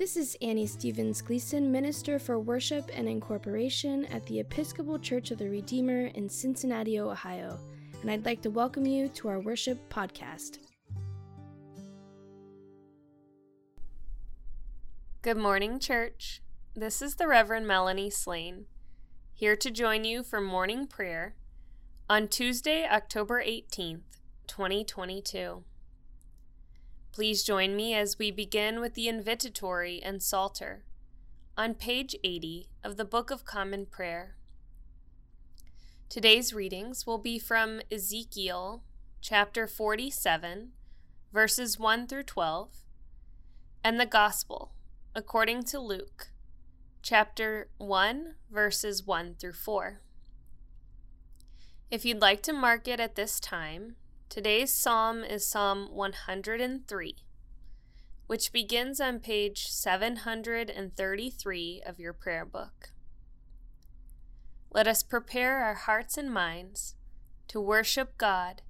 This is Annie Stevens Gleason, Minister for Worship and Incorporation at the Episcopal Church of the Redeemer in Cincinnati, Ohio, and I'd like to welcome you to our worship podcast. Good morning, church. This is the Reverend Melanie Slane, here to join you for morning prayer on Tuesday, October 18th, 2022. Please join me as we begin with the invitatory and psalter on page 80 of the Book of Common Prayer. Today's readings will be from Ezekiel chapter 47, verses 1 through 12, and the Gospel according to Luke chapter 1, verses 1 through 4. If you'd like to mark it at this time, Today's psalm is Psalm 103, which begins on page 733 of your prayer book. Let us prepare our hearts and minds to worship God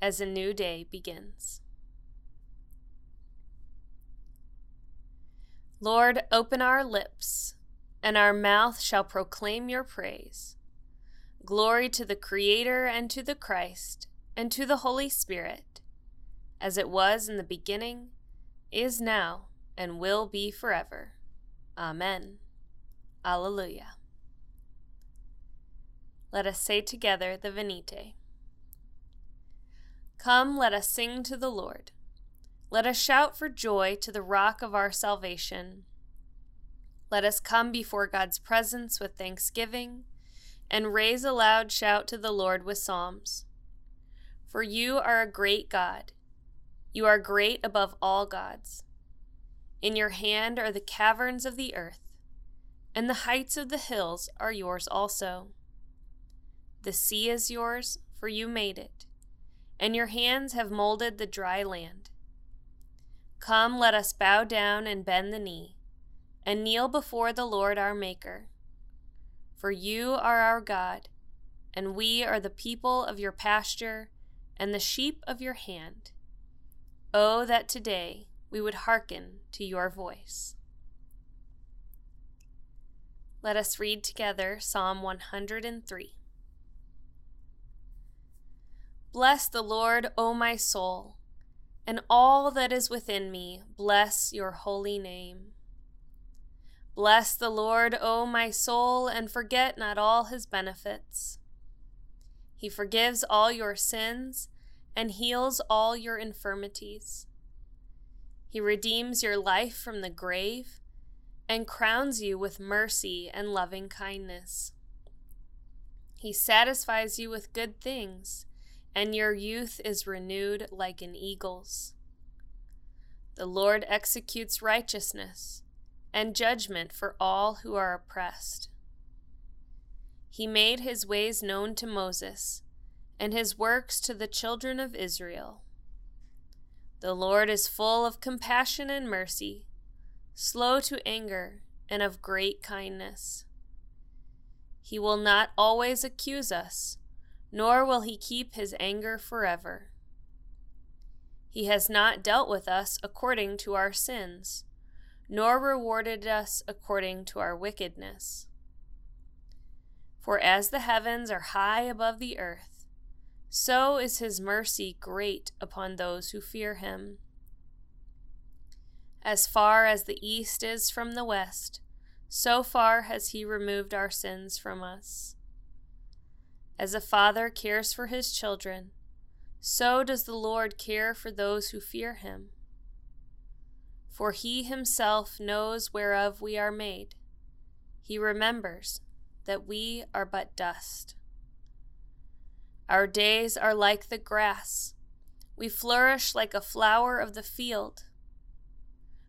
as a new day begins. Lord, open our lips, and our mouth shall proclaim your praise. Glory to the Creator and to the Christ and to the Holy Spirit, as it was in the beginning, is now, and will be forever. Amen. Alleluia. Let us say together the Venite. Come, let us sing to the Lord. Let us shout for joy to the rock of our salvation. Let us come before God's presence with thanksgiving and raise a loud shout to the Lord with psalms. For you are a great God. You are great above all gods. In your hand are the caverns of the earth, and the heights of the hills are yours also. The sea is yours, for you made it, and your hands have molded the dry land. Come, let us bow down and bend the knee, and kneel before the Lord our Maker. For you are our God, and we are the people of your pasture and the sheep of your hand. Oh, that today we would hearken to your voice. Let us read together Psalm 103. Bless the Lord, O my soul, and all that is within me, bless your holy name. Bless the Lord, O my soul, and forget not all his benefits he forgives all your sins and heals all your infirmities. He redeems your life from the grave and crowns you with mercy and loving kindness. He satisfies you with good things, and your youth is renewed like an eagle's. The Lord executes righteousness and judgment for all who are oppressed. He made his ways known to Moses, and his works to the children of Israel. The Lord is full of compassion and mercy, slow to anger, and of great kindness. He will not always accuse us, nor will he keep his anger forever. He has not dealt with us according to our sins, nor rewarded us according to our wickedness. For as the heavens are high above the earth, so is his mercy great upon those who fear him. As far as the east is from the west, so far has he removed our sins from us. As a father cares for his children, so does the Lord care for those who fear him. For he himself knows whereof we are made. He remembers that we are but dust. Our days are like the grass. We flourish like a flower of the field.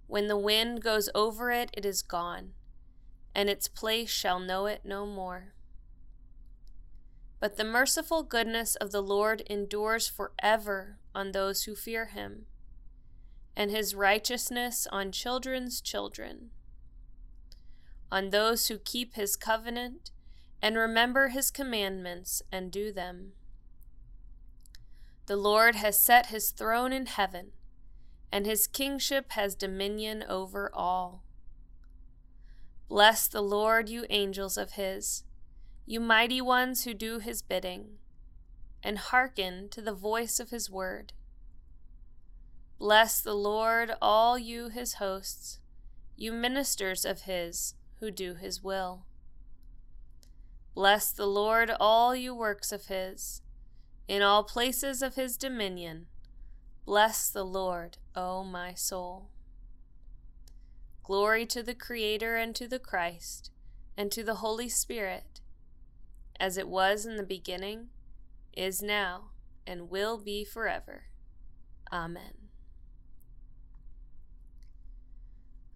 When the wind goes over it, it is gone, and its place shall know it no more. But the merciful goodness of the Lord endures forever on those who fear him, and his righteousness on children's children on those who keep his covenant and remember his commandments and do them. The Lord has set his throne in heaven, and his kingship has dominion over all. Bless the Lord, you angels of his, you mighty ones who do his bidding, and hearken to the voice of his word. Bless the Lord, all you his hosts, you ministers of his who do his will. Bless the Lord, all you works of his, in all places of his dominion. Bless the Lord, O my soul. Glory to the Creator and to the Christ and to the Holy Spirit, as it was in the beginning, is now, and will be forever. Amen.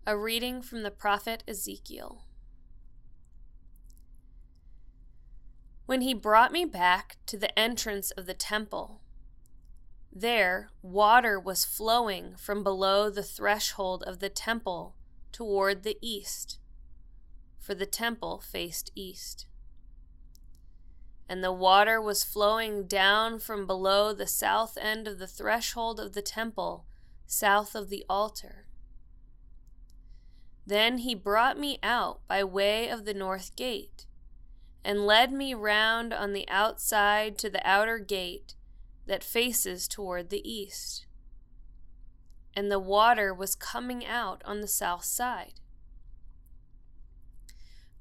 A reading from the prophet Ezekiel. When he brought me back to the entrance of the temple, there water was flowing from below the threshold of the temple toward the east, for the temple faced east. And the water was flowing down from below the south end of the threshold of the temple, south of the altar. Then he brought me out by way of the north gate, and led me round on the outside to the outer gate that faces toward the east and the water was coming out on the south side.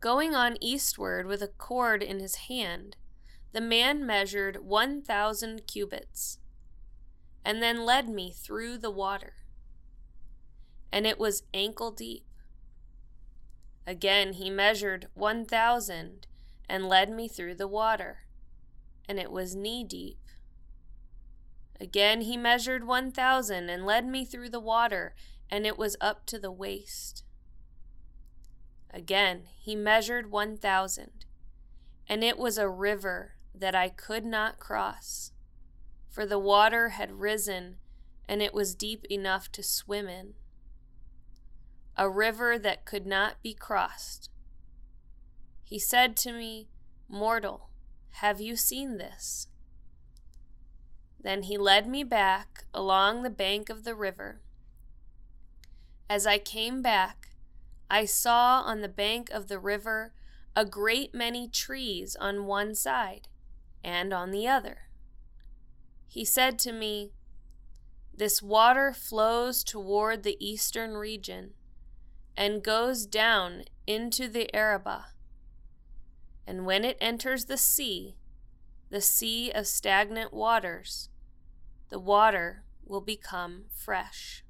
Going on eastward with a cord in his hand, the man measured 1,000 cubits, and then led me through the water. And it was ankle deep. Again he measured 1,000 and led me through the water, and it was knee deep. Again he measured one thousand and led me through the water, and it was up to the waist. Again he measured one thousand, and it was a river that I could not cross, for the water had risen, and it was deep enough to swim in. A river that could not be crossed. He said to me, Mortal, have you seen this? Then he led me back along the bank of the river. As I came back, I saw on the bank of the river a great many trees on one side and on the other. He said to me, This water flows toward the eastern region and goes down into the Arabah. And when it enters the sea, the sea of stagnant waters, the water will become fresh.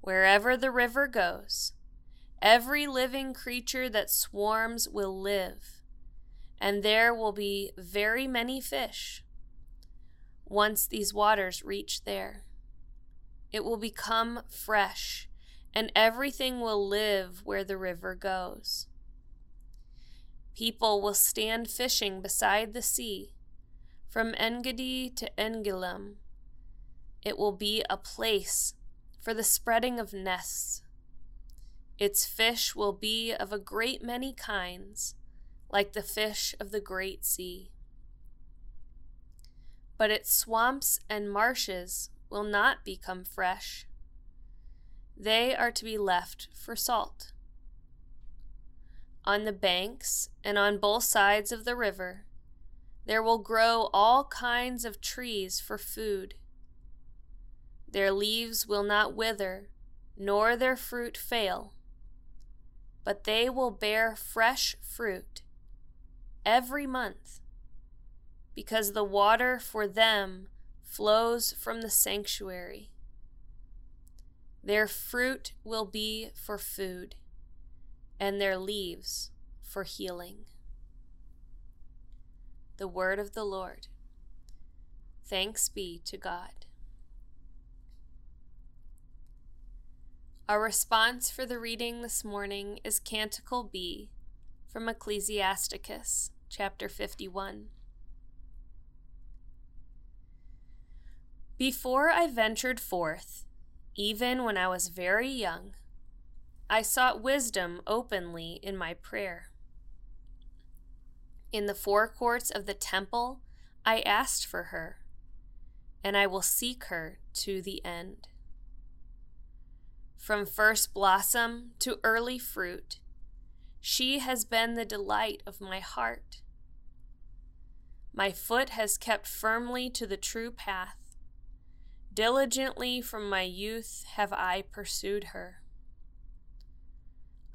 Wherever the river goes, every living creature that swarms will live, and there will be very many fish. Once these waters reach there, it will become fresh, and everything will live where the river goes. People will stand fishing beside the sea from Engedi to Eneglaim. It will be a place for the spreading of nests. Its fish will be of a great many kinds, like the fish of the great sea. But its swamps and marshes will not become fresh. They are to be left for salt. On the banks and on both sides of the river, there will grow all kinds of trees for food. Their leaves will not wither, nor their fruit fail, but they will bear fresh fruit every month, because the water for them flows from the sanctuary. Their fruit will be for food, and their leaves for healing the word of the Lord. Thanks be to God. Our response for the reading this morning is Canticle B from Ecclesiasticus, chapter 51. Before I ventured forth, even when I was very young, I sought wisdom openly in my prayer. In the forecourts of the temple, I asked for her, and I will seek her to the end. From first blossom to early fruit, she has been the delight of my heart. My foot has kept firmly to the true path. Diligently from my youth have I pursued her.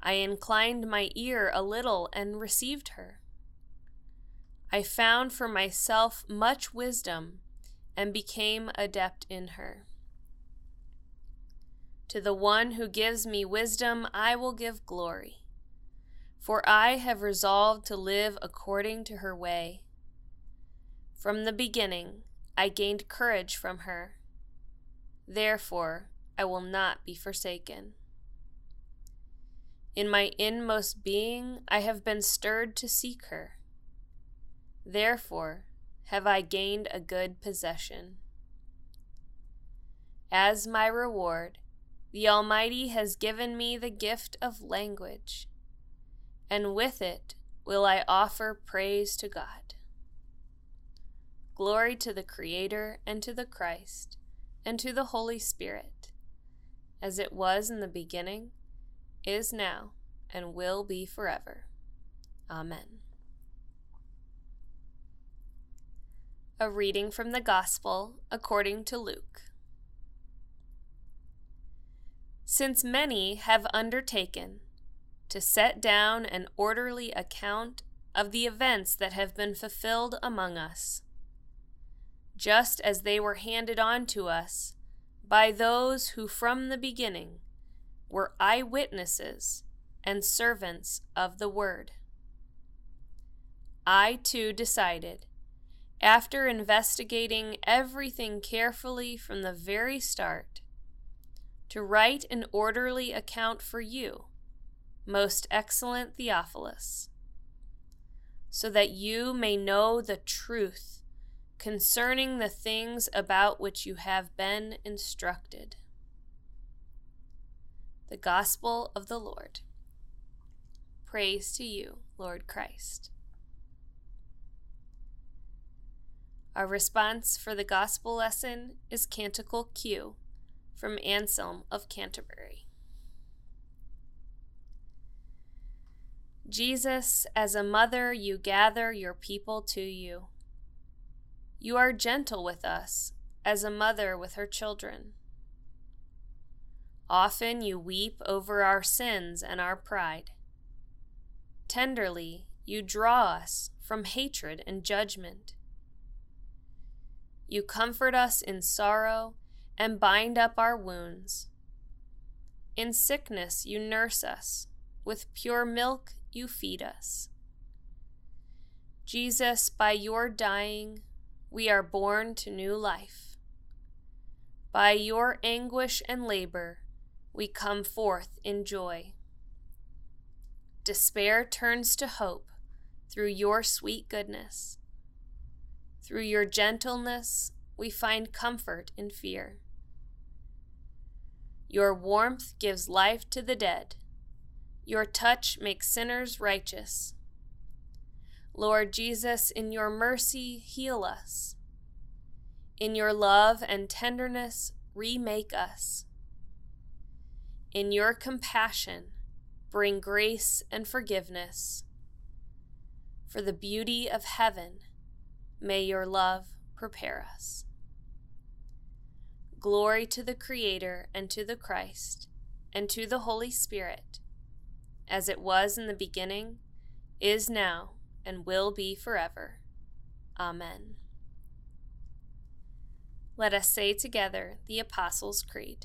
I inclined my ear a little and received her. I found for myself much wisdom and became adept in her. To the one who gives me wisdom, I will give glory, for I have resolved to live according to her way. From the beginning, I gained courage from her. Therefore, I will not be forsaken. In my inmost being, I have been stirred to seek her. Therefore, have I gained a good possession. As my reward, the Almighty has given me the gift of language, and with it will I offer praise to God. Glory to the Creator, and to the Christ, and to the Holy Spirit, as it was in the beginning is now, and will be forever. Amen. A reading from the Gospel according to Luke. Since many have undertaken to set down an orderly account of the events that have been fulfilled among us, just as they were handed on to us by those who from the beginning were eyewitnesses and servants of the word. I too decided, after investigating everything carefully from the very start, to write an orderly account for you, most excellent Theophilus, so that you may know the truth concerning the things about which you have been instructed. The Gospel of the Lord. Praise to you, Lord Christ. Our response for the Gospel lesson is Canticle Q from Anselm of Canterbury. Jesus, as a mother, you gather your people to you. You are gentle with us, as a mother with her children. Often you weep over our sins and our pride. Tenderly, you draw us from hatred and judgment. You comfort us in sorrow and bind up our wounds. In sickness, you nurse us. With pure milk, you feed us. Jesus, by your dying, we are born to new life. By your anguish and labor, we come forth in joy. Despair turns to hope through your sweet goodness. Through your gentleness, we find comfort in fear. Your warmth gives life to the dead. Your touch makes sinners righteous. Lord Jesus, in your mercy, heal us. In your love and tenderness, remake us in your compassion, bring grace and forgiveness. For the beauty of heaven, may your love prepare us. Glory to the Creator and to the Christ and to the Holy Spirit, as it was in the beginning, is now, and will be forever. Amen. Let us say together the Apostles' Creed.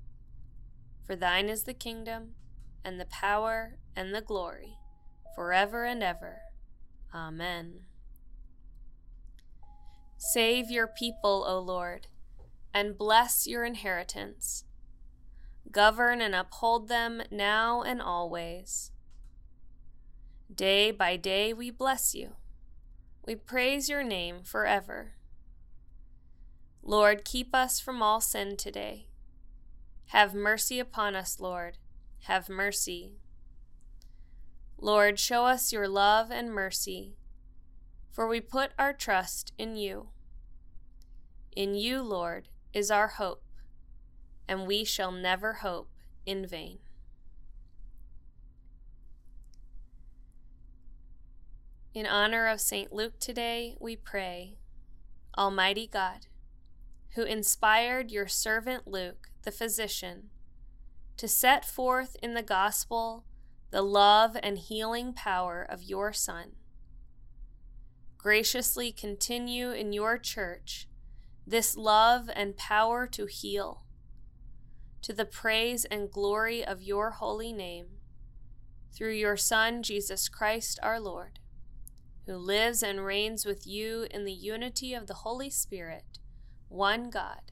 For thine is the kingdom, and the power, and the glory, forever and ever. Amen. Save your people, O Lord, and bless your inheritance. Govern and uphold them now and always. Day by day we bless you. We praise your name forever. Lord, keep us from all sin today. Have mercy upon us, Lord. Have mercy. Lord, show us your love and mercy, for we put our trust in you. In you, Lord, is our hope, and we shall never hope in vain. In honor of St. Luke today, we pray, Almighty God, who inspired your servant Luke, the physician, to set forth in the gospel the love and healing power of your Son. Graciously continue in your church this love and power to heal, to the praise and glory of your holy name, through your Son, Jesus Christ our Lord, who lives and reigns with you in the unity of the Holy Spirit one God,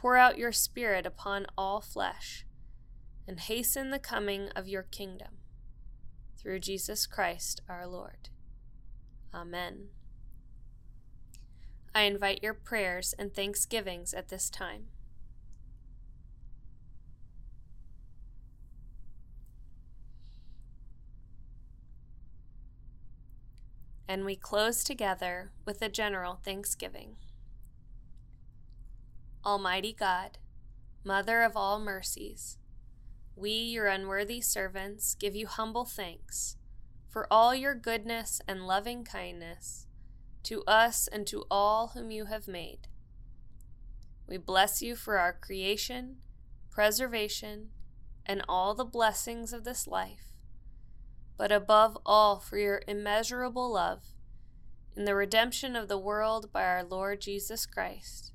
Pour out your Spirit upon all flesh, and hasten the coming of your kingdom. Through Jesus Christ our Lord. Amen. I invite your prayers and thanksgivings at this time. And we close together with a general thanksgiving. Almighty God, Mother of all mercies, we, your unworthy servants, give you humble thanks for all your goodness and loving kindness to us and to all whom you have made. We bless you for our creation, preservation, and all the blessings of this life, but above all for your immeasurable love in the redemption of the world by our Lord Jesus Christ